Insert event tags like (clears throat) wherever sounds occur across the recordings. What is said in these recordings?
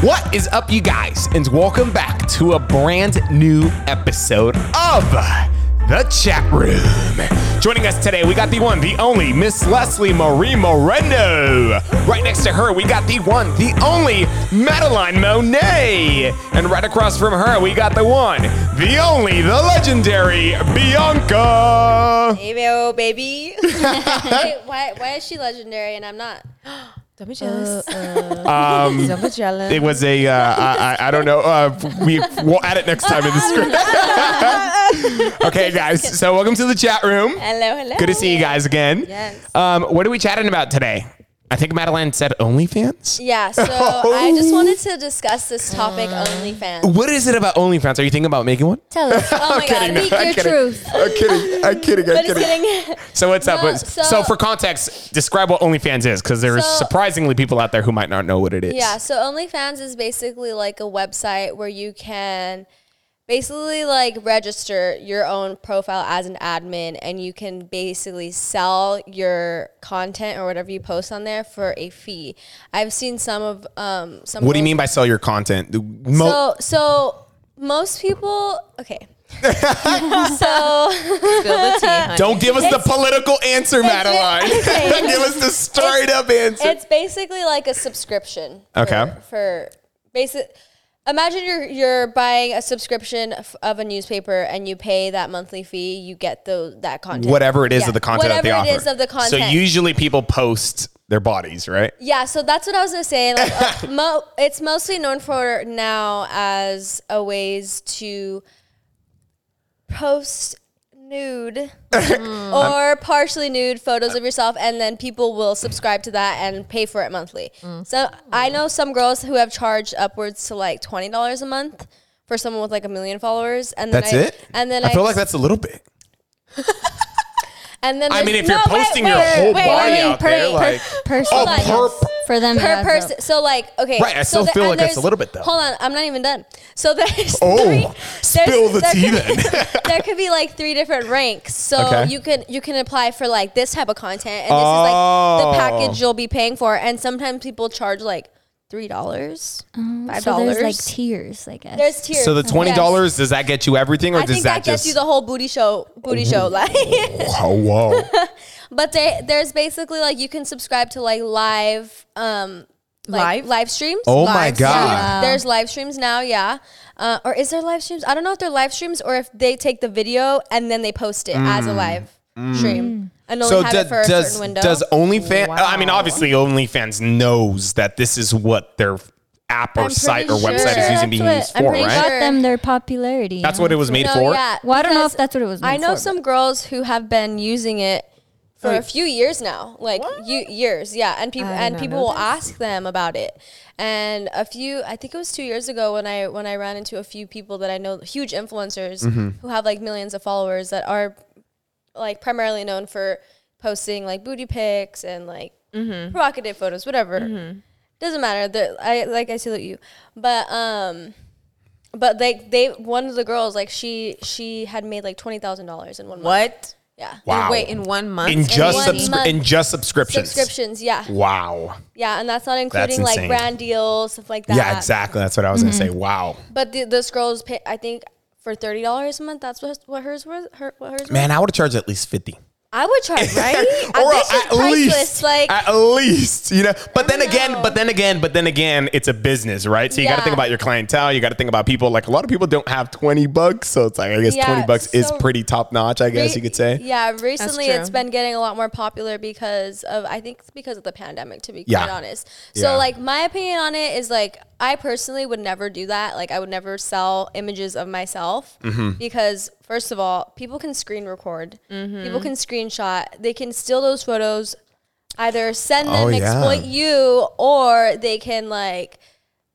What is up, you guys? And welcome back to a brand new episode of The Chat Room. Joining us today, we got the one, the only Miss Leslie Marie Moreno. Right next to her, we got the one, the only Madeline Monet. And right across from her, we got the one, the only, the legendary Bianca. Hey, baby. Wait, (laughs) (laughs) why, why is she legendary and I'm not? Don't be jealous. (laughs) Um, Don't be jealous. It was a, uh, I, I, I don't know. Uh, we, we'll add it next time in the script. (laughs) okay, guys. So, welcome to the chat room. Hello, hello. Good to see you guys again. Yes. Um, what are we chatting about today? I think Madeline said OnlyFans. Yeah, so (laughs) I just wanted to discuss this topic, OnlyFans. What is it about OnlyFans? Are you thinking about making one? Tell us. (laughs) Oh my kidding, god. no, Speak I'm your kidding. truth. I'm kidding. I'm kidding. I'm kidding. kidding. So what's up? No, What's- so, so- for context, describe what OnlyFans is, because there's So- surprisingly people out there who might not know what it is. Yeah, so OnlyFans is basically like a website where you can basically like register your own profile as an admin and you can basically sell your content or whatever you post on there for a fee. I've seen some of um some What do you mean by sell your content? The mo- So so most people okay. (laughs) so Spill the tea. Don't give us the political answer, Madeline. (laughs) okay. give us the straight up answer. It's basically like a subscription. for- Okay. For, basic, imagine you're you're buying a subscription f- of a newspaper and you pay that monthly fee. You get those that content. Whatever it is Yeah. of the content Whatever that they offer. it is of the content. So usually people post their bodies, right? yeah, so that's what I was gonna say. Like, uh, (laughs) mo- it's mostly known for now as a ways to post nude mm. or partially nude photos of uh, yourself and then people will subscribe to that and pay for it monthly mm. so i know some girls who have charged upwards to like $20 a month for someone with like a million followers and then That's I, it. and then I feel like that's a little bit. (laughs) and then I mean, there's- if you're posting wait, your wait, whole wait, body wait, out per- there, per- like person. oh, like- per, for them, it per adds up. person. So like, okay, Right, I so still feel and like that's a little bit, though. Hold on, I'm not even done. So (laughs) there's Oh, three, spill the there tea could be- then. (laughs) there could be like three different ranks. So Okay. you can you can apply for like this type of content, and this Oh. is like the oh. package you'll be paying for. And sometimes people charge like three dollars, five Oh, So dollars. there's like tiers, I guess. There's tiers. so the twenty Yes. dollars does that get you everything, or I does think that, that, gets just? you the whole booty show, booty show. Like, oh whoa! (laughs) but there, there's basically like you can subscribe to like live, um, like Live? live streams. Oh my god! Wow. There's live streams now, yeah. Uh, or is there live streams? I don't know if they're live streams or if they take the video and then they post it as a live stream and only Mm. So have do- it for a certain window. does OnlyFans? I mean, Wow. obviously, OnlyFans knows that this is what their app or I'm site or pretty website is using being used for, right? got Sure. them their popularity. That's what it was made no, for. yeah. Well, I don't know if that's what it was. I know for, some but- girls who have been using it for a few years now, like you, years, yeah. And people and people will this. ask them about it. And a few, I think it was two years ago when I when I ran into a few people that I know, huge influencers Mm-hmm. who have like millions of followers that are like primarily known for posting like booty pics and like Mm-hmm. provocative photos, whatever. Doesn't matter. They're- I like I salute you, but um, but like they one of the girls like she she had made like twenty thousand dollars in one month. What? Yeah. Wow. Wait, in one month? in just one subscri- month. in just subscriptions. Subscriptions, yeah, Wow. yeah, and that's not including insane. like brand deals stuff like that. Yeah, exactly. That's what I was gonna say. Mm-hmm. Wow. But the, this girl's pay, I think for thirty dollars a month. That's what what hers was. Her what hers. Man, was? I would have charged at least fifty. I would charge (laughs) right. or at priceless. least, Like at least, you know. But then don't again, but then again, but then again, it's a business, right? So you got to think about your clientele. You got to think about people. Like a lot of people don't have twenty bucks, so it's like I guess Yeah, twenty bucks is pretty top notch. I guess Re- you could say. Yeah, recently it's been getting a lot more popular because of I think it's because of the pandemic to be Yeah. quite honest. So Yeah. like my opinion on it is like I personally would never do that. Like I would never sell images of myself Mm-hmm. because first of all, people can screen record. People can screenshot. They can steal those photos either send them Oh, yeah. exploit you or they can like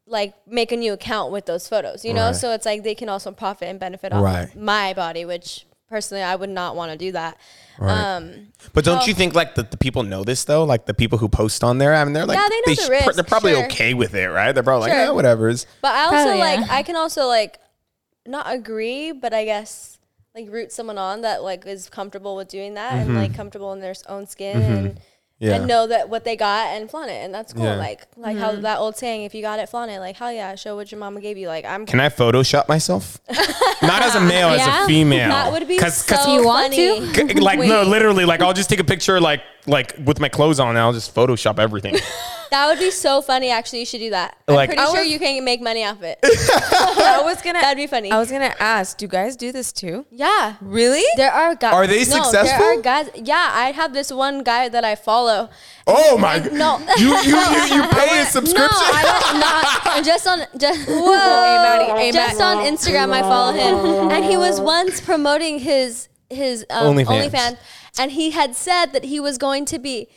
like make a new account with those photos, you know? Right. So it's like they can also profit and benefit off Right. my body, which personally I would not want to do that. Um, But don't Well- you think like the, the people know this though? Like the people who post on there, I mean, they're like, Yeah, they know the sh- risk, they're probably sure. okay with it, right? They're probably like, Sure. yeah, whatever. But I also Probably, like yeah. I can also like not agree, but I guess like root someone on that like is comfortable with doing that and Mm-hmm. like comfortable in their own skin and Yeah. and know that what they got and flaunt it, and that's cool. Yeah. Like like how mm-hmm. that old saying, if you got it, flaunt it. Like hell yeah, show what your mama gave you. Like I'm. Can I Photoshop myself? (laughs) Not as a male, as a female. that would be 'cause- so You want funny. to? C- like no, literally, like I'll just take a picture, like like with my clothes on, and I'll just Photoshop everything. (laughs) That would be so funny. Actually, you should do that. I'm pretty I sure was- you can make money off it. (laughs) I was gonna. That'd be funny. I was gonna ask. Do guys do this too? yeah. Really? There are guys. Are they no, successful? There are guys. Yeah, I have this one guy that I follow. oh my! And- no. you you you, you (laughs) pay a subscription? No, I don't, not (laughs) just on just Hey, Maddie. Hey, just on Instagram. I follow him, and he was once promoting his his um, OnlyFans. OnlyFans, and he had said that he was going to be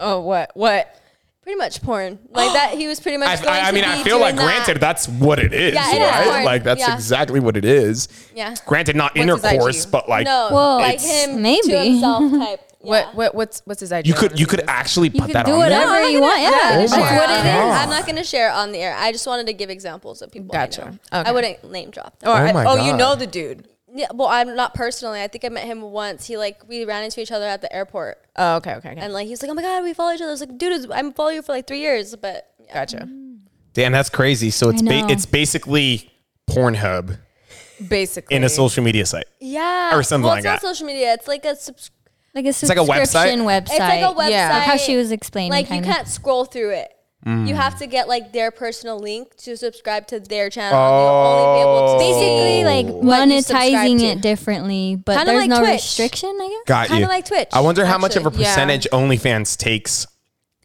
Oh, what? What? pretty much porn like that. He was pretty much. I, going I, I to mean, be I feel like that. granted, that's what it is, Yeah, it is right? porn. Like that's Yeah. exactly what it is. Yeah. Granted, not What's his intercourse, IG? but like no, Whoa. like It's- him Maybe. to himself type. Yeah. What? What? What's what's his idea? you could you could actually put can that do on there. whatever you want. Yeah, oh I'm that's not my gonna what share it it on- I'm not going to share on the air. I just wanted to give examples of people. Gotcha. I, know. Okay. I wouldn't name drop them. Oh, Oh I- my oh, you God. know the dude. Yeah, well, I'm not personally. I think I met him once. He like we ran into each other at the airport, Oh, okay, okay, okay. and like he's like, "Oh my god, we follow each other." I was like, "Dude, I'm following you for like three years," but yeah. Gotcha. Mm. Damn, that's crazy. So it's ba- know. it's basically Pornhub Basically, in a social media site. yeah, Or something well, like it's not that. social media. It's like a subs- Like a like a subscription website? website. It's like a website. Yeah. Like how she was explaining. Like you kinda. can't scroll through it. Mm. You have to get like their personal link to subscribe to their channel. You'll only be able to basically like what you subscribe monetizing it differently, but Kinda there's like no Twitch. restriction. I guess. Got Kinda you. like Twitch, I wonder how much of a actually. Yeah. percentage OnlyFans takes.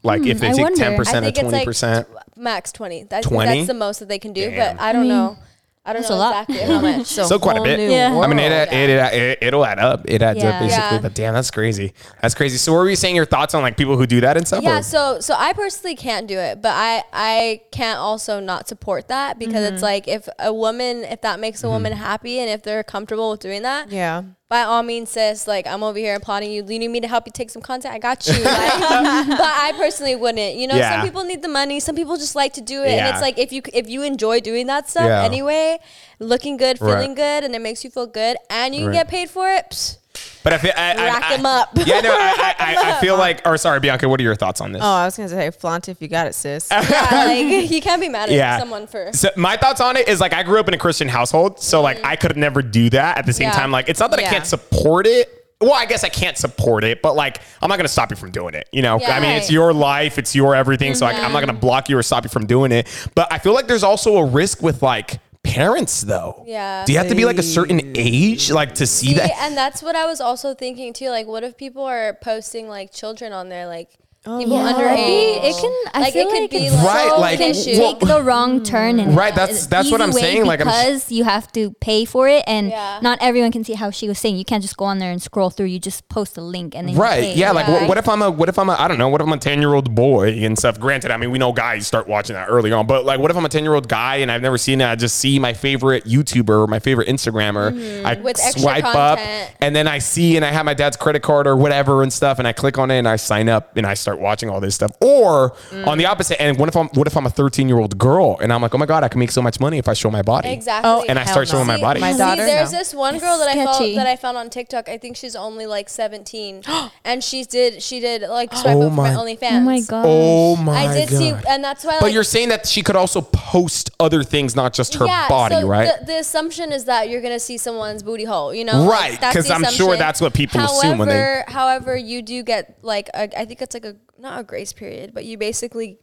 Like if they I take wonder. ten I percent or think it's twenty like percent. tw- max twenty. I think 20? that's the most that they can do, Damn. but I don't know. I don't That's know a lot. exactly how (laughs) much. It's a So quite a bit. Yeah. I mean, it, world. it, it, it, will add up. It adds up basically. Yeah. But damn, that's crazy. That's crazy. So, what were you saying your thoughts on like people who do that and stuff? Yeah, or- so so I personally can't do it, but I I can't also not support that because Mm-hmm. it's like if a woman if that makes a woman happy and if they're comfortable with doing that, Yeah. By all means, sis, like I'm over here applauding you. You need me to help you take some content? I got you. Like, (laughs) but I personally wouldn't. You know, Yeah. some people need the money. Some people just like to do it, and it's like if you if you enjoy doing that stuff Yeah. anyway, looking good, Right. feeling good, and it makes you feel good, and you can get paid for it. psh, but I feel I, I, rack I, them up. (laughs) Yeah, no, I, I, I, I feel like. Or sorry, Bianca. What are your thoughts on this? Oh, I was gonna say flaunt if you got it, sis. (laughs) yeah, like (laughs) you can't be mad at yeah. someone for. So my thoughts on it is like I grew up in a Christian household, so like mm. I could never do that. At the same Yeah. time, like it's not that I can't support it. Well, I guess I can't support it, but like I'm not gonna stop you from doing it. You know, Yeah. I mean, it's your life, it's your everything. So like, I'm not gonna mm-hmm. block you or stop you from doing it. But I feel like there's also a risk with like parents, though. Yeah. Do you have to be like a certain age, like to see See, that? and that's what I was also thinking too. Like, what if people are posting like children on there, like Oh, people Yeah, underage? it can. I like feel it could like be it's like, Right, so like, can issue. well- take the wrong turn and Right, that's- that's what I'm way saying, like, I'm because you have to pay for it and Yeah. not everyone can see how she was saying you can't just go on there and scroll through you just post a link and then you Right. pay. Yeah. Like, what, what if I'm a, what if I'm a, I don't know, what if I'm a 10 year old boy and stuff? Granted, I mean, we know guys start watching that early on, but like, what if I'm a 10 year old guy and I've never seen it? I just see my favorite YouTuber or my favorite Instagrammer. I Mm-hmm. With extra swipe up and then I see and I have my dad's credit card or whatever and stuff. And I click on it and I sign up and I start watching all this stuff. Or Mm. on the opposite end, what if I'm, what if I'm a 13 year old girl and I'm like, oh my God, I can make so much money if I show my body. Exactly. Oh, And I start no. showing my See- body. My see, there's no. this one girl that I found that I found on TikTok. I think she's only like 17, (gasps) and she did she did like (gasps) swipe Oh up for my my- OnlyFans. Oh my god. Oh my God. I did God. see, and that's why. But like, you're saying that she could also post other things, not just her body, so right? The, the assumption is that you're gonna see someone's booty hole, you know? Right, Because the I'm sure that's what people assume when they- However- However, you do get like a, I think it's like a not a grace period, but you basically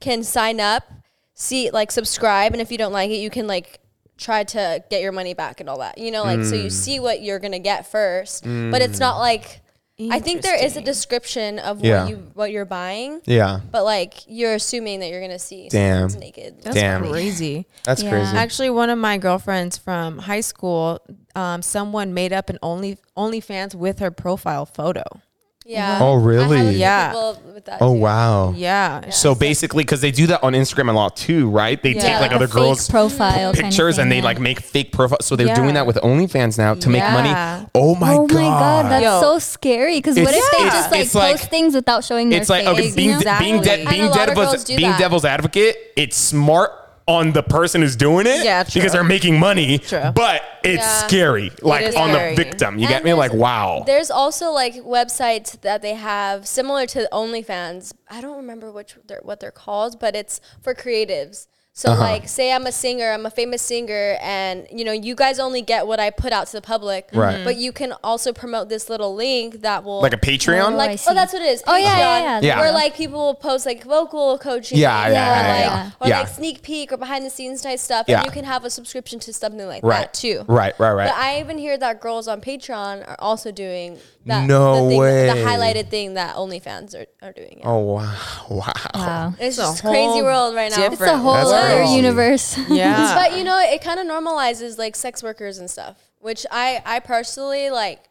can sign up, see like subscribe, and if you don't like it, you can like try to get your money back and all that. You know, like so Mm. you see what you're gonna get first, but it's not like. I think there is a description of Yeah. what you what you're buying, yeah. but like you're assuming that you're gonna see Damn. naked. That's Damn. crazy. That's Yeah. crazy. Actually, one of my girlfriends from high school, um, someone made up an Only OnlyFans with her profile photo. Yeah. Oh, really? I have a few Yeah. with that Oh too. wow. Yeah. So basically, because they do that on Instagram a lot too, right? They Yeah. take like Like other a fake girls' profile kind of pictures thing, and they yeah. like make fake profiles. So they're Yeah. doing that with OnlyFans now to make money. Oh my oh god. my god, that's Yo. so scary. Because what if they it's- just like it's like- post things without showing their It's like face? okay, you being know? being, de- Exactly. being And a lot of devil's girls do being that. devil's advocate. It's smart on the person who's doing it Yeah, true. because they're making money. True. But it's Yeah. scary, like is on scary. the victim. You get me? Like, wow. There's also like websites that they have similar to OnlyFans. I don't remember which they're, what they're called, but it's for creatives. So Uh-huh. like, say I'm a singer, I'm a famous singer, and you know, you guys only get what I put out to the public. Right. But you can also promote this little link that will Like a Patreon? Oh, like see. oh that's what it is. Oh, yeah, yeah, Patreon, yeah. Yeah. Where like people will post like vocal coaching, Yeah, or yeah, yeah, like, yeah. or Yeah. like sneak peek or behind the scenes type stuff, Yeah. and you can have a subscription to something like Right. that too. Right, right, right. But I even hear that girls on Patreon are also doing that. No the thing, way. The highlighted thing that OnlyFans are, are doing. Yeah. oh, wow. (laughs) Wow. Wow. It's a just a crazy world right now. different- It's a whole That's other crazy. universe. (laughs) Yeah. But you know, it kind of normalizes like sex workers and stuff, which I I personally like.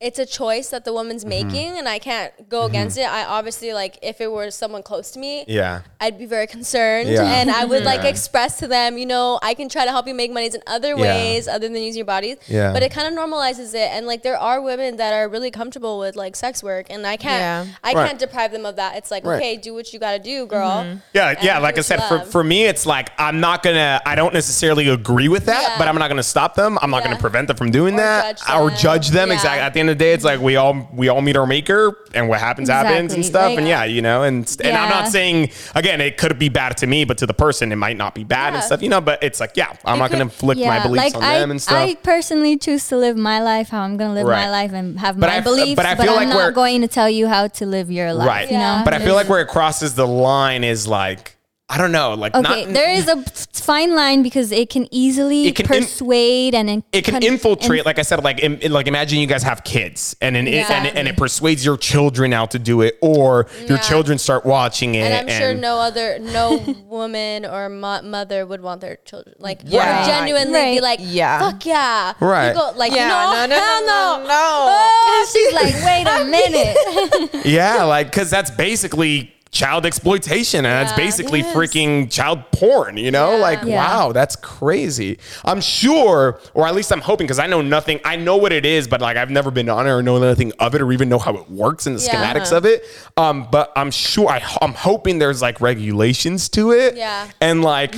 It's a choice that the woman's Mm-hmm. making, and I can't go against it. I obviously like if it were someone close to me, Yeah. I'd be very concerned, Yeah. and I would like express to them, you know, I can try to help you make money in other Yeah. ways other than using your bodies. Yeah. But it kind of normalizes it, and like there are women that are really comfortable with like sex work, and I can't, Yeah. I Right. can't deprive them of that. It's like, Right. okay, do what you got to do, girl. Yeah, and yeah. do Like I said, for, for me, it's like I'm not gonna. I don't necessarily agree with that, Yeah. but I'm not gonna stop them. I'm not Yeah. gonna prevent them from doing Or that judge or judge them. Yeah. Exactly. At the end of the day, it's like we all we all meet our maker, and what happens happens and stuff. Like- and yeah, you know, and and I'm not saying again it could be bad to me, but to the person it might not be bad and stuff. You know, but it's like yeah, I'm It not gonna could- flick my beliefs on I, them and stuff. I personally choose to live my life how I'm gonna live Right. my life and have But my I- beliefs. but I feel I'm like not we're- going to tell you how to live your life. right. You know. But I feel like where it crosses the line is like I don't know, like Okay, not there is a fine line because it can easily It can in- persuade and in, it can con- infiltrate inf- like i said like im- like imagine you guys have kids and and, it, and, it, and it persuades your children out to do it or your Yeah. children start watching it And I'm sure no other, no (laughs) woman or mo- mother would want their children like Yeah. would genuinely be like, Yeah. fuck yeah, Right. You go, like Yeah, you know, no, no, hell no, no, no, no. Oh, She's like, wait a (laughs) minute. (laughs) yeah like because that's basically child exploitation and that's basically freaking child porn you know Yeah. like Yeah. wow that's crazy i'm sure or at least i'm hoping because i know nothing i know what it is but like i've never been on it or know anything of it or even know how it works and the Yeah. schematics of it um but i'm sure I, i'm hoping there's like regulations to it Yeah. and like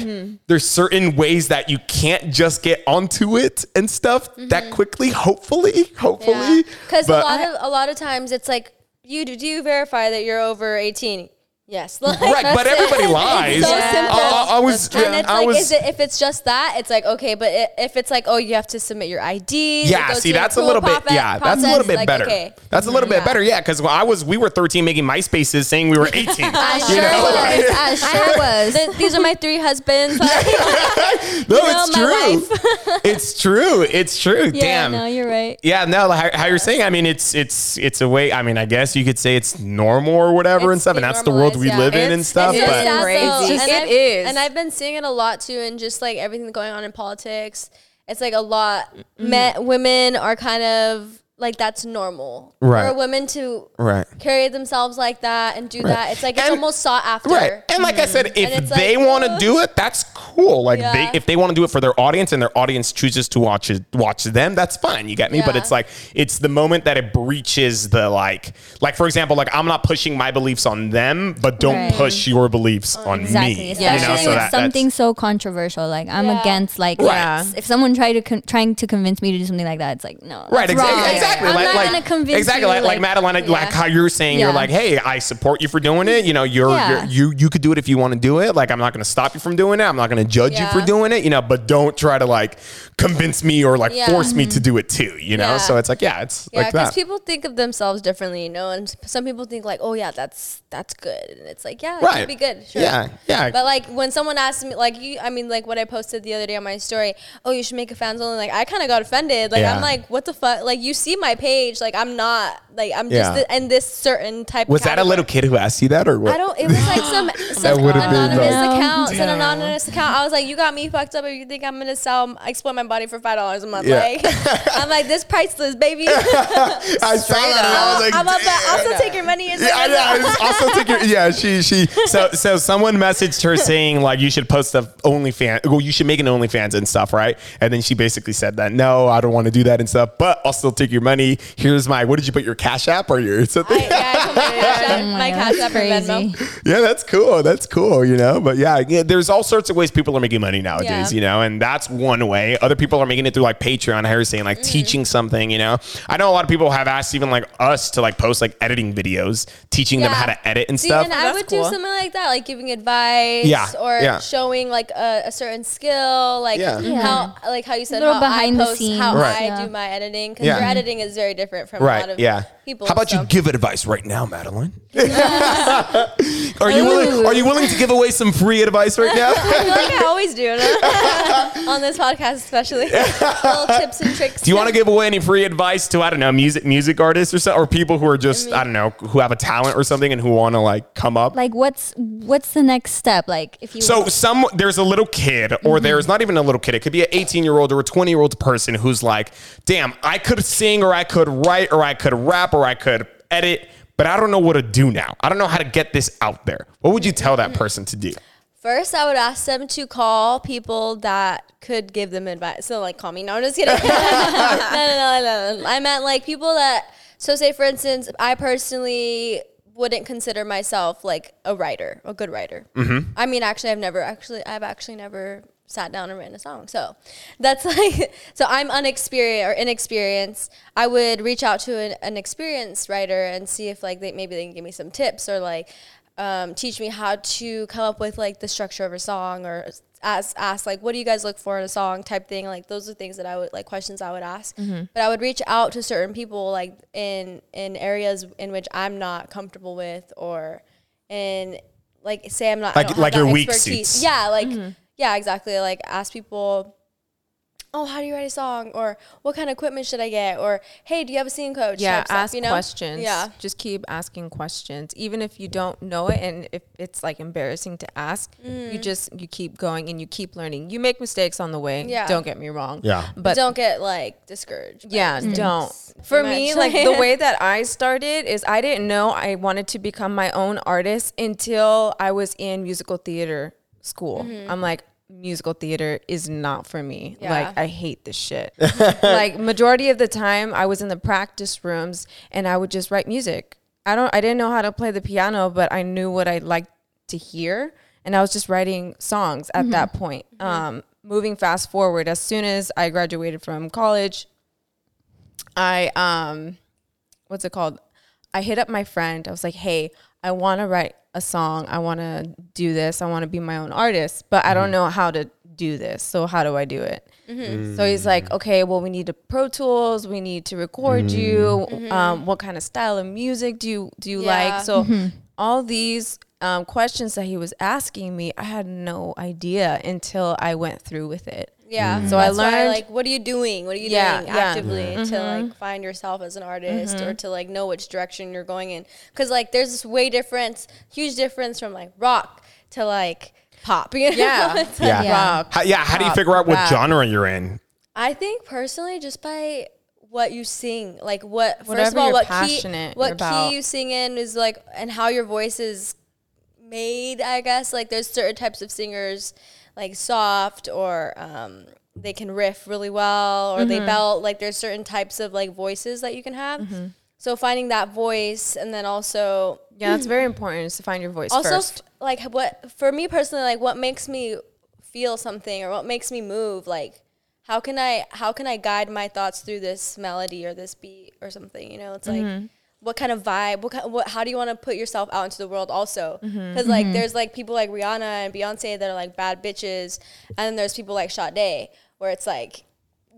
there's certain ways that you can't just get onto it and stuff that quickly hopefully hopefully because a lot of a lot of times it's like you do you verify that you're over 18? Yes, Like, right but that's it. everybody lies so Yeah. simple. I, I- I was and it's I like, was is it, if it's just that, it's like okay, but i if it's like, oh, you have to submit your ID. Yeah, see, that's a little bit. Yeah, that's a little bit better. That's a little bit Yeah. better. Yeah, because I was, we were 13 making MySpaces saying we were 18. (laughs) I sure know, was. like- I (laughs) sure was. Th- These are my three husbands. (laughs) no, know, it's true. it's true. It's true. yeah, Damn. no, you're right. yeah, no, like how, how you're saying. I mean, it's it's it's a way. I mean, I guess you could say it's normal or whatever and It's stuff, and that's the world we normalized, live yeah. in and It's- stuff. it's But just crazy. And It I've- And I've been seeing it a lot too, and just like everything going on in politics, it's like a lot. Mm-hmm. Men, women are kind of like that's normal Right. for women to right. carry themselves like that and do that. It's like it's And- almost sought after. Right. And like I said, if Mm-hmm. they like, want to do it, that's cool. Like Yeah. they if they want to do it for their audience and their audience chooses to watch it watch them, that's fine. You get me? But it's like it's the moment that it breaches the like like for example, like I'm not pushing my beliefs on them, but don't Right. push your beliefs on Exactly, me. especially You know, so with that, something so controversial. Like I'm Yeah. against like Right. if someone tried to con- trying to convince me to do something like that, it's like no, Right, that's exactly, wrong. Exactly. I'm like, not like, gonna convince exactly, you, like, like like- Madeline, like how you're saying, you're like, hey, I support you for doing it. You know, you're, Yeah. you're you you could do it if you want to do it. Like, I'm not going to stop you from doing it. I'm not going to judge you for doing it. You know, but don't try to like convince me or like Yeah. force me to do it too. You know, Yeah. so it's like, yeah, it's Yeah, like because that. people think of themselves differently, you know, and some people think like, oh yeah, that's that's good, and it's like, yeah, it Right. could be good, sure. Yeah, yeah. But like when someone asks me, like you, I mean, like what I posted the other day on my story, oh, you should make a fans only. Like I kind of got offended. Like Yeah. I'm like, what the fuck? Like you see my page, like I'm not, like I'm Yeah. just th- in this certain type. Of Was of that a little kid who asked you that, or what? I don't. It was like some (laughs) some anonymous like- account. It's an anonymous account. I was like, you got me fucked up. If you think I'm gonna sell, exploit my body for five dollars a month, Yeah. like (laughs) I'm like this priceless, baby. (laughs) I saw that. I was like, I'm up, but "Damn." also take your money. It's Yeah, like, I know. Also take your yeah. She she so so someone messaged her saying like you should post a OnlyFans. Well, you should make an OnlyFans and stuff, right? And then she basically said that no, I don't want to do that and stuff. But I'll still take your money. Here's my what did you put your Cash App or your something? I, yeah, I (laughs) my Cash App, Oh my my God, Cash that's App and Venmo. Yeah, that's cool. That's cool, you know. But yeah, yeah, there's all sorts of ways people are making money nowadays, Yeah. you know, and that's one way. Other people are making it through like Patreon, how you're saying, like Mm-hmm. teaching something, you know. I know a lot of people have asked even like us to like post like editing videos, teaching them how to edit and See, stuff. and I would cool. do something like that, like giving advice Yeah, or yeah. showing like a, a certain skill, like Yeah. how, like how you said, Little how behind I the post, scenes, how Right. I yeah. do my editing, because Yeah. your editing is very different from a right. lot of Yeah. People. How about so. you give advice right now, Madeline? (laughs) (laughs) are you willing? Are you willing to give away some free advice right now? (laughs) I feel like I always do on this podcast, especially little tips and tricks. Do you want to give away any free advice to I don't know music music artists or so, or people who are just I don't know who have a talent or something and who want to like come up? Like, what's what's the next step? Like, if you So some there's a little kid, or Mm-hmm. there's not even a little kid. It could be an 18 year old or a 20 year old person who's like, "Damn, I could sing, or I could write, or I could rap, or I could edit, but I don't know what to do now. I don't know how to get this out there." What would you tell that person to do? First, I would ask them to call people that could give them advice. So, like, call me. No, I'm just kidding. (laughs) no, no, no, no, no. I meant like people that. So, say for instance, I personally wouldn't consider myself like a writer, a good writer. Mm-hmm. I mean, actually, I've never actually, I've actually never sat down and written a song. So, that's (laughs) like, so I'm unexperienced or inexperienced. I would reach out to an, an experienced writer and see if like they maybe they can give me some tips or like um, teach me how to come up with like the structure of a song or ask ask like what do you guys look for in a song type thing like those are things that I would like questions I would ask but I would reach out to certain people like in in areas in which I'm not comfortable with or in like say I'm not Like- like that your weak expertise. suits. yeah like yeah exactly like ask people oh how do you write a song or what kind of equipment should I get or hey do you have a singing coach Yeah, type stuff, ask you know? questions. yeah Just keep asking questions. Even if you don't know it and if it's like embarrassing to ask, you Mm. just you keep going and you keep learning. You make mistakes on the way. Yeah. Don't get me wrong. Yeah. But don't get like discouraged yeah, mistakes. don't. For Pretty me, much. like the (laughs) way that I started is I didn't know I wanted to become my own artist until I was in musical theater school. I'm like musical theater is not for me. Yeah. Like I hate this shit. (laughs) like majority of the time I was in the practice rooms and I would just write music. I don't I didn't know how to play the piano, but I knew what I liked to hear and I was just writing songs at that point. Um moving fast forward as soon as I graduated from college, I um what's it called? I hit up my friend. I was like, "Hey, I want to write a song. I want to do this. I want to be my own artist, but I don't mm. know how to do this. So how do I do it?" Mm-hmm. Mm. So he's like, "Okay, well, we need the Pro Tools. We need to record mm. you. Mm-hmm. Um, what kind of style of music do you do you Yeah. like?" So mm-hmm. all these um, questions that he was asking me, I had no idea until I went through with it. Yeah. Mm-hmm. So I That's why, learned- like, what are you doing? What are you Yeah, doing yeah. actively mm-hmm. to like mm-hmm. find yourself as an artist or to like know which direction you're going in? Because like there's this way difference, huge difference from like rock to like pop. (laughs) You know? Yeah. (laughs) It's like- Yeah. Yeah. Rock, How, yeah. How do you figure out what rap. genre you're in? I think personally, just by what you sing, like what first of all, what passionate key, what about. key you sing in is like, and how your voice is made. I guess like there's certain types of singers, like soft or um, they can riff really well or Mm-hmm. they belt. Like there's certain types of like voices that you can have. Mm-hmm. So finding that voice and then also Yeah, that's very important is to find your voice also first. f- like what for me personally like what makes me feel something or what makes me move like how can i how can i guide my thoughts through this melody or this beat or something you know it's like Mm-hmm. What kind of vibe what, kind, what how do you want to put yourself out into the world also because Mm-hmm. like there's like people like rihanna and beyonce that are like bad bitches and then there's people like Sade where it's like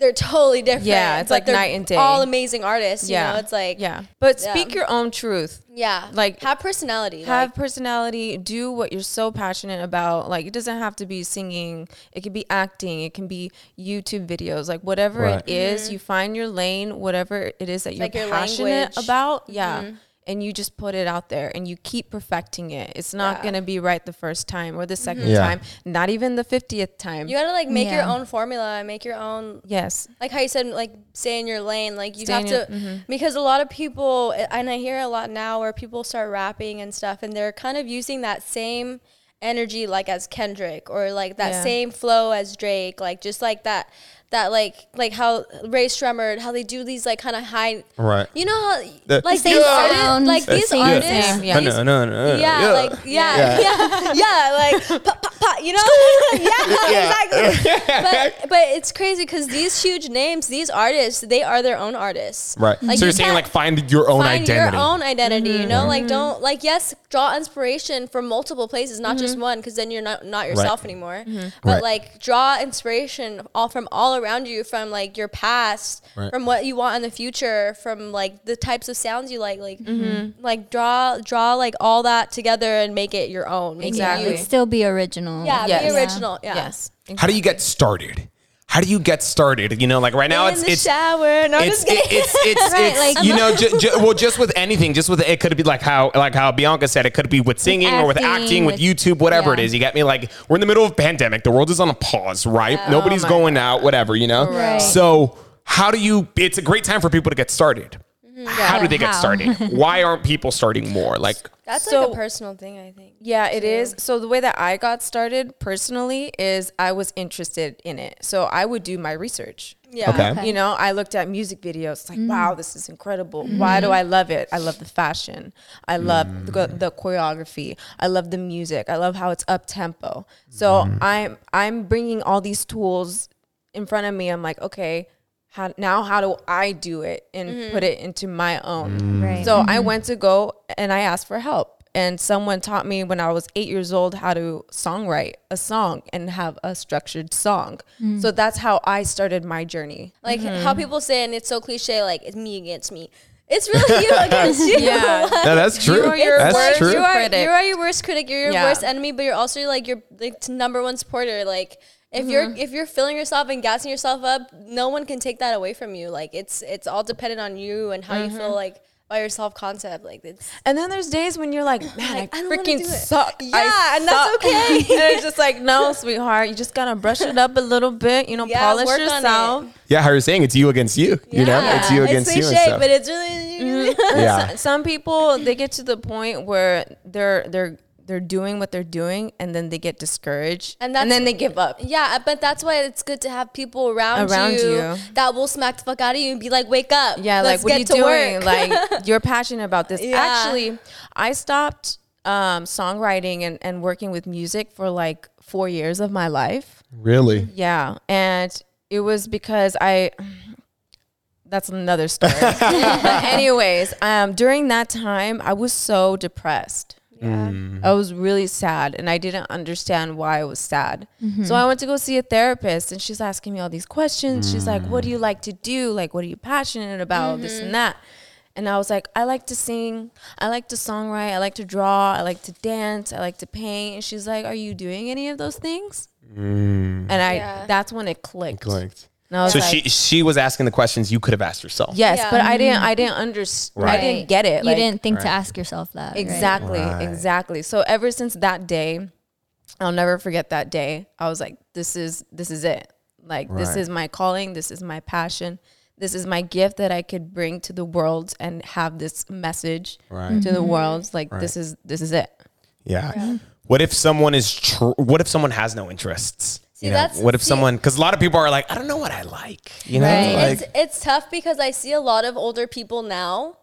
they're totally different Yeah, it's like they're night and day. all amazing artists you yeah, know it's like yeah, but yeah. speak your own truth. yeah Like, have personality Have like, personality. Do what you're so passionate about. Like it doesn't have to be singing. It could be acting. It can be YouTube videos. Like whatever Right. it is, you find your lane. Whatever it is that you're Mm-hmm. like your passionate language. Mm-hmm. about. Yeah. And you just put it out there and you keep perfecting it. It's not Yeah. Mm-hmm. gonna be right the first time or the 2nd Yeah. time. Not even the fiftieth time. You gotta like make your own formula and make your own yes. like how you said like stay in your lane. Like you Stay have in to mm-hmm. because a lot of people and I hear a lot now where people start rapping and stuff and they're kind of using that same energy like as Kendrick or like that Yeah. same flow as Drake, like just like that that like like how Rae Sremmurd, how they do these like kind of high, Right. You know how The- like they these sounds. artists, like these Same artists, sound, yeah. these- No, no, no, yeah, yeah. like yeah, (laughs) yeah, yeah, like pa, pa, pa, you know, (laughs) (laughs) yeah, exactly. but but it's crazy because these huge names, these artists, they are their own artists. Right. Like, so you you're saying like find your own find identity. your own identity. You Mm-hmm. know, like don't like yes, draw inspiration from multiple places, not just Mm-hmm. one, because then you're not not yourself anymore. But Right. like draw inspiration all from all around you, from like your past, Right. from what you want in the future, from like the types of sounds you like, like Mm-hmm. like draw draw like all that together and make it your own. Make Exactly. you. It'd still be original. Yeah, Yes. be original. Yeah. Yes. How do you get started? How do you get started? You know, like right now in it's the it's shower. No, it's, just kidding. it's it's (laughs) Right, it's like- you know (laughs) ju- ju- well just with anything just with it could be like how like how Bianca said it could be with singing or with acting, acting with with- YouTube whatever it yeah. is you get me like we're in the middle of a pandemic the world is on a pause right oh nobody's Oh my going out whatever you know Right. so how do you it's a great time for people to get started Mm-hmm. how do they get How? started why aren't people starting more like (laughs) That's So- like a personal thing, I think. Yeah, it is. So the way that I got started personally is I was interested in it. So I would do my research. Yeah. Okay. You know, I looked at music videos. It's like, wow, mm. this is incredible. Mm. Why do I love it? I love the fashion. I love mm. the, the choreography. I love the music. I love how it's up tempo. So I'm I'm bringing all these tools in front of me. I'm like, okay, how, now how do I do it and mm-hmm. put it into my own? Mm. Right. So I went to go and I asked for help. And someone taught me when I was eight years old how to songwrite a song and have a structured song. Mm. So that's how I started my journey. Like Mm-hmm. how people say, and it's so cliche, like it's me against me. It's really you (laughs) against you. Yeah. (laughs) no, that's true are your that's worst true You are, you are your worst critic. You're your Yeah. worst enemy, but you're also like your like number one supporter. Like if Mm-hmm. you're if you're filling yourself and gassing yourself up, no one can take that away from you. Like it's it's all dependent on you and how you Mm-hmm. feel like by your self concept. Like it's And then there's days when you're like, man, Like, I I, freaking suck. Yeah, I and that's okay. (laughs) and it's just like, no, sweetheart, you just gotta brush it up a little bit. You know, Yeah, polish work on it. yourself. yeah how you're saying it's you against you you know it's you against you and stuff but it's really (laughs) (laughs) yeah So- Some people they get to the point where they're they're they're doing what they're doing, and then they get discouraged, And and, then they give up. Yeah, but that's why it's good to have people around, Around you, you. that will smack the fuck out of you and be like, "Wake up! Yeah, let's like what are you doing? work." like (laughs) you're passionate about this. Yeah. Actually, I stopped um, songwriting and, and working with music for like four years of my life. really Yeah, and it was because I. That's another story. (laughs) but anyways, um, during that time, I was so depressed. Yeah. Mm-hmm. I was really sad, and I didn't understand why I was sad. So mm-hmm. I went to go see a therapist, and she's asking me all these questions. She's like, "What do you mm. like to do? Like, what are you passionate about? This and mm-hmm. that." And I was like, "I like to sing. I like to songwrite. I like to draw. I like to dance. I like to paint." And she's like, "Are you doing any of those things?" Mm. And I, Yeah. that's when it clicked. Clicked. And so like, she she was asking the questions you could have asked yourself Yes, Yeah. but I didn't. Mm-hmm. I didn't understand. I didn't get it. You like- didn't think to ask yourself that. Exactly, Right. exactly. So ever since that day, I'll never forget that day. I was like, this is this is it. Like this is my calling, this is my passion. This is my gift that I could bring to the world and have this message Right. to the mm-hmm. world. Like Right. this is this is it. Yeah. What if someone is tr- what if someone has no interests? See, you know, that's- what if see- someone because a lot of people are like, I don't know what I like. You know, Right. like it's it's tough because I see a lot of older people now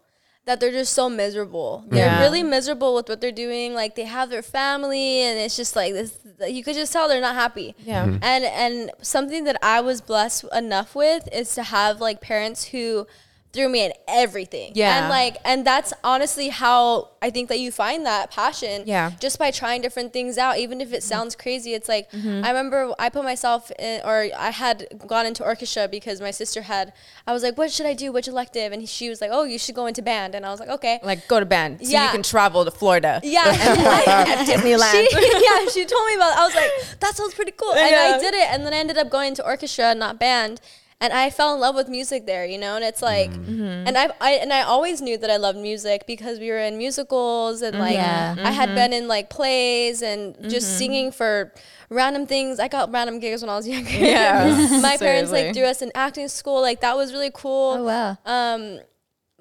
that they're just so miserable. They're Yeah. really miserable with what they're doing. Like they have their family, and it's just like this. You could just tell they're not happy. Yeah. Mhm. And and something that I was blessed enough with is to have like parents who threw me in everything. Yeah. And like and that's honestly how I think that you find that passion. Yeah. Just by trying different things out, even if it sounds crazy. It's like Mm-hmm. I remember I put myself in, or I had gone into orchestra because my sister had. I was like, "What should I do? Which elective?" And she was like, "Oh, you should go into band." And I was like, "Okay." Like go to band so Yeah. you can travel to Florida. (laughs) Yeah, At (laughs) (laughs) Disneyland. She, yeah, she told me about. It. I was like, that sounds pretty cool, and I did it. And then I ended up going to orchestra, not band, and I fell in love with music there. You know, and it's like, Mm-hmm. and I, I and I always knew that I loved music because we were in musicals and like Yeah. I had Mm-hmm. been in like plays and just singing for random things. I got random gigs when I was younger. Yeah, (laughs) my (laughs) parents like threw us in acting school. Like that was really cool Oh wow. um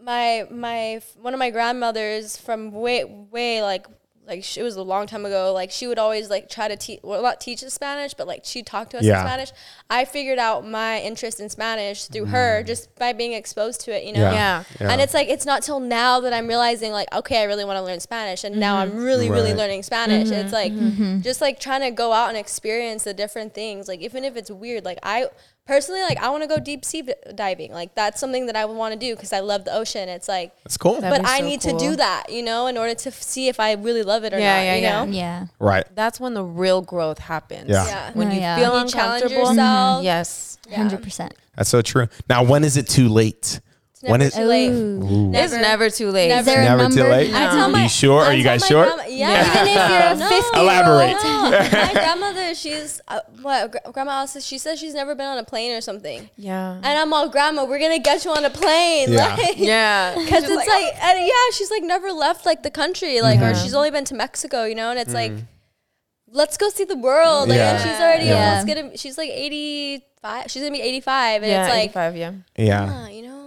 my my one of my grandmothers from way way like like she, it was a long time ago. Like she would always like try to teach, well, not teach us Spanish, but like she talked to us Yeah. in Spanish. I figured out my interest in Spanish through mm. her just by being exposed to it, you know. Yeah. Yeah. Yeah. And it's like it's not till now that I'm realizing like okay, I really want to learn Spanish, and now Mm-hmm. I'm really really learning Spanish. It's mm-hmm. like mm-hmm. just like trying to go out and experience the different things. Like even if it's weird, like I personally like I want to go deep sea diving. Like that's something that I would want to do because I love the ocean. It's like That's cool. That'd but be I need cool. to do that, you know, in order to f- see if I really love it or Yeah, not. yeah, you yeah. know? Yeah. right. That's when the real growth happens. Yeah. Yeah. When you yeah. feel You challenge uncomfortable. yourself. Yes. Hundred percent. That's so true. Now, when is it too late? It's when never is too late. Ooh. It's never too late. Never. Is Never too late? I tell my, you sure? Are you guys sure? grandma- yeah. Yeah. Even if you're a (laughs) No. Elaborate. No, my (laughs) grandmother, she's uh, what? Grandma also, she says she's never been on a plane or something. Yeah. And I'm all, Grandma, we're gonna get you on a plane, Yeah. (laughs) like, yeah. because it's like, and yeah, she's like never left like the country, like, Mm-hmm. or she's only been to Mexico, you know, and it's like, let's go see the world, like, Yeah. and she's already Yeah. almost gonna, she's like 85, she's gonna be 85, and yeah, it's like, 85, yeah. Yeah. ah, you know, like,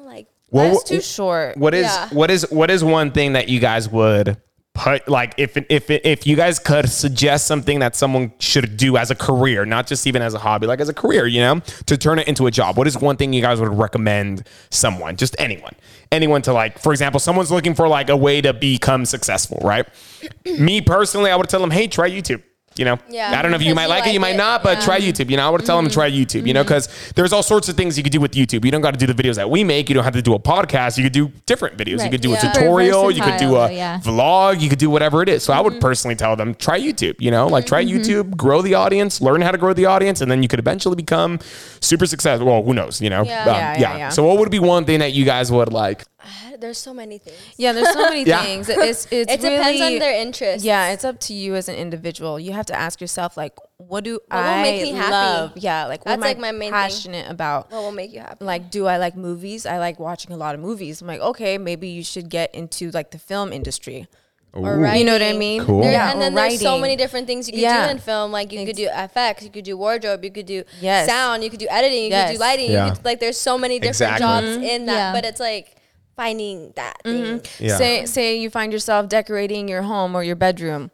Well, That's too short. What is Yeah. what is what is one thing that you guys would put like if if if you guys could suggest something that someone should do as a career, not just even as a hobby, like as a career, you know, to turn it into a job. What is one thing you guys would recommend someone, just anyone, anyone to like? For example, someone's looking for like a way to become successful, right? (clears throat) Me personally, I would tell them, hey, try YouTube. You know, Yeah, I don't know if you might you like, it, you like might it. not, but Yeah. try YouTube. You know, I would tell them to try mm-hmm. YouTube. You know, mm-hmm. because there's all sorts of things you could do with YouTube. You don't got to do the videos that we make. You don't have to do a podcast. You could do different videos. You could do a tutorial. You could do a yeah. vlog. You could do whatever it is. So I would mm-hmm. personally tell them try YouTube. You know, like try YouTube, grow the audience, learn how to grow the audience, and then you could eventually become super successful. Well, who knows? You know, Yeah. Um, Yeah, yeah, yeah. So what would be one thing that you guys would like? (sighs) there's so many things. Yeah, there's so many (laughs) Yeah. things. It's it's It depends on their interests. Yeah, it's up to you as an individual. You have to ask yourself like, what do What will I make me happy? love? Yeah, like what That's, am I like, my main thing. passionate about? What will make you happy? Like, do I like movies? I like watching a lot of movies. I'm like, okay, maybe you should get into like the film industry. or writing. You know what I mean? Cool. There- Yeah, and then there's so many different things you could Yeah. do in film. Like you could do FX, you could do wardrobe, you could do Yes. sound, you could do editing, you could do lighting. Yeah. You could, like there's so many different Exactly. jobs Mm-hmm. in that, Yeah. but it's like finding that thing. Yeah. Say say you find yourself decorating your home or your bedroom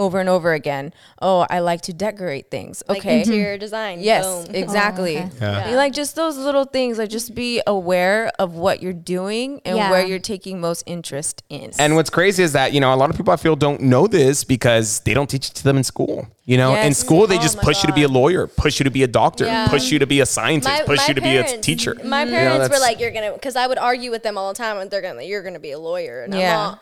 over and over again. Oh, I like to decorate things. Like Okay. interior design. Mm-hmm. Yes, Boom. exactly. Oh, okay. Yeah. You like just those little things. Like just be aware of what you're doing and Yeah. where you're taking most interest in. And what's crazy is that, you know, a lot of people I feel don't know this because they don't teach it to them in school. You know, in school, they Oh just my push you to be a lawyer, push you to be a doctor, Yeah. push you to be a scientist, push you to be a teacher. My You know, parents were like, "You're gonna," because I would argue with them all the time, and they're gonna, "You're gonna be a lawyer," and Yeah. I'm all.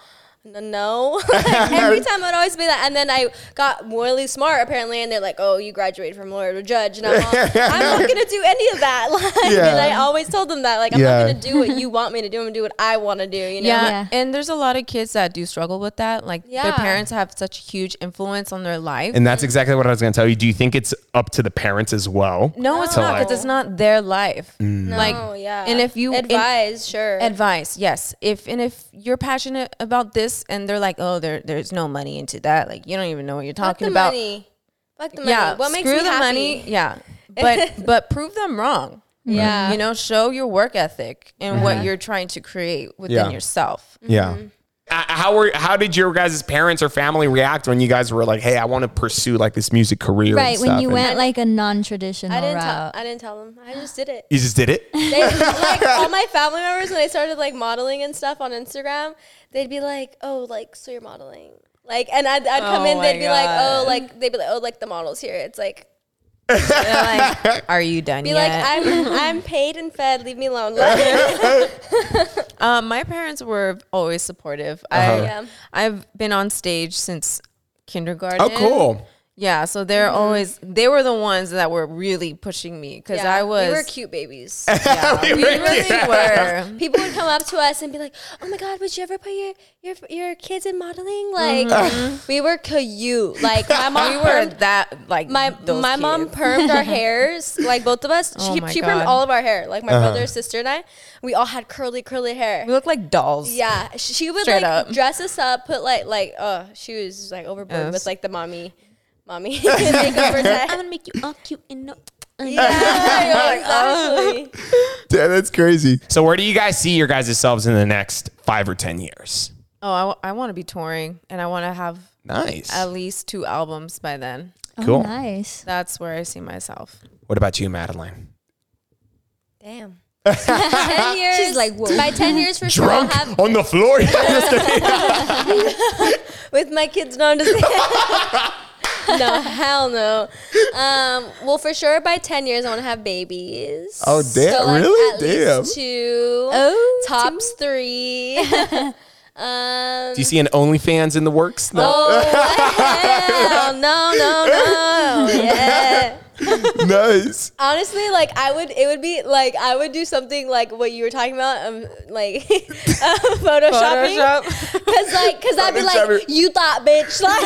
"N- No, (laughs) every time I'd always be that, and then I got really smart apparently, and they're like, "Oh, you graduated from lawyer to judge," and I'm, all, (laughs) I'm not gonna do any of that. (laughs) Like, Yeah. and I always told them that, like, I'm Yeah. not gonna do what you want me to do. I'm gonna do what I want to do. You know? yeah. Yeah. and there's a lot of kids that do struggle with that. Like Yeah. their parents have such a huge influence on their life. And that's exactly what I was going to tell you. Do you think it's up to the parents as well? no, it's not like- because it's not their life. Mm. Like, oh yeah. and if you in- advise, sure. advice, yes. If and if you're passionate about this, and they're like, oh, there, there's no money into that. Like you don't even know what you're Fuck talking the about. money. Fuck the money. Yeah, what makes screw me the happy? money. Yeah, but (laughs) but prove them wrong. Yeah. you know, show your work ethic and what mm-hmm. you're trying to create within Yeah. yourself. Yeah. Mm-hmm. Uh, how were how did your guys' parents or family react when you guys were like, "Hey, I want to pursue like this music career"? and Right when you And went like a non-traditional I didn't tell. route. I didn't tell them. I just did it. you just did it. they, like (laughs) all my family members when I started like modeling and stuff on Instagram, they'd be like, "Oh, like so you're modeling." Like, and I'd, I'd come Oh in, they'd be like, "Oh, like they'd be like, oh, like the models here." It's like, They're like, (laughs) are you done be yet? like, "I'm I'm (laughs) paid and fed. Leave me alone." (laughs) Um, my parents were always supportive. Uh-huh. Yeah. I I've been on stage since kindergarten. Oh, cool. Yeah, so they're mm-hmm. always they were the ones that were really pushing me because yeah, I was we were cute babies. (laughs) Yeah, (laughs) we really were. (laughs) People would come up to us and be like, "Oh my God, would you ever put your your your kids in modeling?" Like, mm-hmm. we were cute. Like my mom, We were that like my those my mom permed our hairs like both of us. Oh she my she permed all of our hair. Like my Uh-huh. brother, sister, and I. We all had curly, curly hair. We looked like dolls. Yeah, she would Straight like up. dress us up, put like like oh she was like overboard Yes. with like the mommy, mommy (laughs) (laughs) I'm gonna make you all cute and no. (laughs) Yeah, exactly. Yeah, that's crazy. So, where do you guys see your guys' selves in the next five or ten years? Oh, I, want to be touring and I want to have Nice. at least two albums by then. Oh, cool. Oh, nice. That's where I see myself. What about you, Madeline? Damn. ten years. She's like, whoa. by ten years for sure. Drunk on the floor. With my kids. No, I'm just kidding. No, hell no. Um, well, for sure, by ten years, I want to have babies. Oh, damn, like, really? At Damn. Least two. Oh, tops three. (laughs) um. Do you see an OnlyFans in the works? No. Oh, (laughs) hell no, no, no. (laughs) Yeah. nice. Honestly, like I would, it would be like I would do something like what you were talking about, um, like (laughs) uh, photoshopping. Photoshop. Cause like, cause I'd be like, you thought, bitch. (laughs) Like,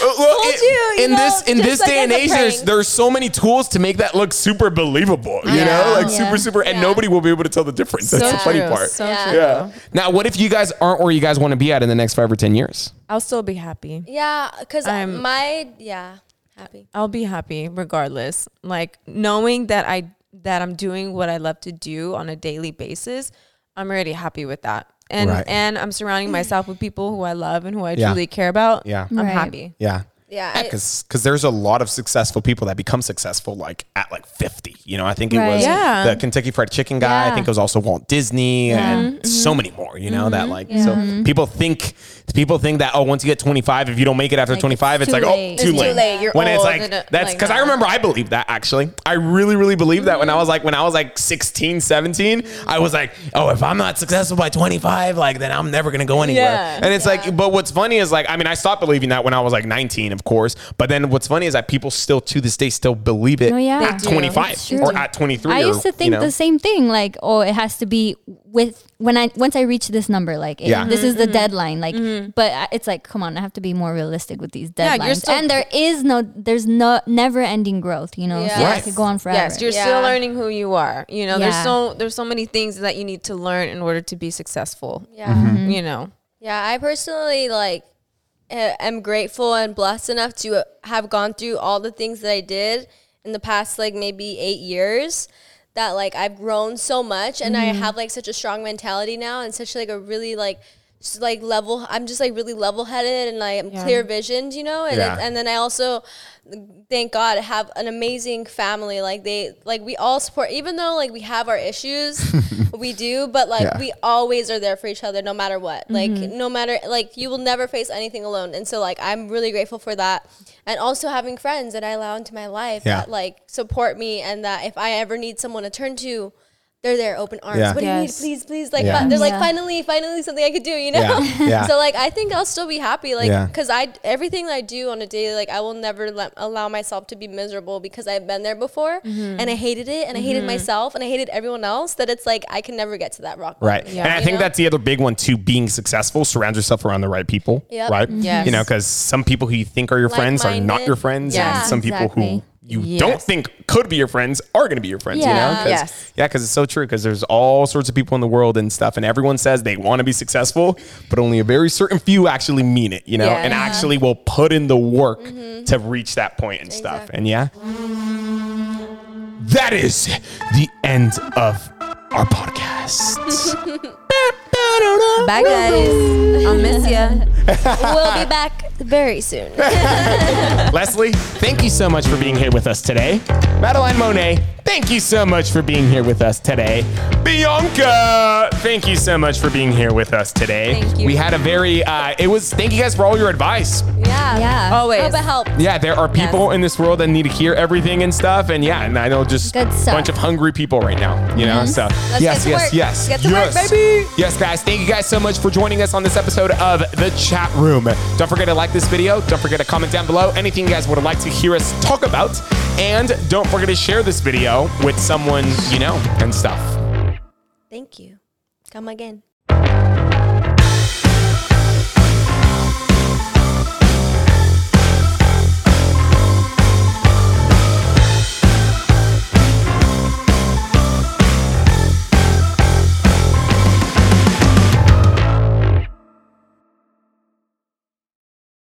Uh, well, Told in, you, you in know, this in this like day and age, there's there's so many tools to make that look super believable. You know, like Yeah. super super, and Yeah. nobody will be able to tell the difference. That's So the funny true. part. So Yeah. true. yeah. Now, what if you guys aren't where you guys want to be at in the next five or ten years? I'll still be happy. yeah, cause I'm- my yeah, happy. I'll be happy regardless. Like knowing that I that I'm doing what I love to do on a daily basis, I'm already happy with that. And Right. and I'm surrounding myself with people who I love and who I Yeah. truly care about. Yeah. I'm Right. happy. Yeah. Yeah, I- because there's a lot of successful people that become successful like at like 50 you know i think it Right. was Yeah. the kentucky fried chicken guy i think it was also walt disney and mm-hmm. so many more you know that mm-hmm. like so people think people think that oh once you get 25 if you don't make it after Like, 25 it's, it's like too oh too It's late too late. You're when it's like and, uh, that's like because i remember i believed that actually i really really believed that when i was like when i was like 16 17 i was like oh if i'm not successful by 25 like then i'm never gonna go anywhere Yeah. and it's like but what's funny is like i mean i stopped believing that when i was like 19 of course but then what's funny is that people still to this day still believe it Oh, yeah. at 25 or at 23 I or, used to think you know. the same thing. Like, oh, it has to be with when I once I reach this number. Like, Yeah. this is the Mm-hmm. deadline. Like, but I- it's like, come on, I have to be more realistic with these deadlines. you're still- and there is no, there's no never ending growth. You know, so Yeah. it could go on forever. Yes, you're Yeah. still learning who you are. You know, there's so there's so many things that you need to learn in order to be successful. yeah. Mm-hmm. You know. Yeah, I personally like uh, am grateful and blessed enough to have gone through all the things that I did in the past like maybe 8 years that like I've grown so much and I mm-hmm. have like such a strong mentality now and such like a really like like level I'm just like really level headed and like I'm Yeah. clear visioned, you know? And Yeah. it, and then I also thank God have an amazing family. Like they like we all support even though like we have our issues, (laughs) we do, but like Yeah. we always are there for each other no matter what. Like Mm-hmm. no matter like you will never face anything alone. And so like I'm really grateful for that. And also having friends that I allow into my life Yeah. that like support me and that if I ever need someone to turn to they're there, open arms. Yeah. What do you need? Please, please. Like, Yeah. fi- they're like, Yeah. finally, finally, something I could do. You know. Yeah. (laughs) Yeah. so like, I think I'll still be happy. Like, Yeah. because I everything I do on a daily, like, I will never let allow myself to be miserable because I've been there before Mm-hmm. and I hated it and I hated myself and I hated everyone else. That it's like I can never get to that rock. Right. bottom. Yeah. And I think know? that's the other big one too, being successful, surround yourself around the right people. Yep. Right? Yes. You know, because some people who you think are your friends are not your friends. Yeah, and some people who exactly. You Yes. don't think could be your friends are going to be your friends, you know? Yeah. 'Cause- Yes. Yeah, because it's so true. Because there's all sorts of people in the world and stuff, and everyone says they want to be successful, but only a very certain few actually mean it, you know, Yeah. and Yeah. actually will put in the work mm-hmm. to reach that point and stuff. Exactly. And yeah, that is the end of our podcast. (laughs) Bye guys. I'll miss ya. (laughs) we'll be back very soon. (laughs) Leslie, thank you so much for being here with us today. Madeline Monet, thank you so much for being here with us today. Bianca, thank you so much for being here with us today. Thank you. We had a very, uh, it was, thank you guys for all your advice. yeah. Yeah. Always. Hope it helped. Yeah, there are people in this world that need to hear everything and stuff. And yeah, and I know just Good a stuff. bunch of hungry people right now, you know? So, Let's yes, get to yes, work. yes. Get to work, yes. baby. Yes, guys, thank you guys so much for joining us on this episode of The Chat Room. Don't forget to like this video. Don't forget to comment down below anything you guys would like to hear us talk about. And don't forget to share this video with someone you know and stuff. Thank you. Come again.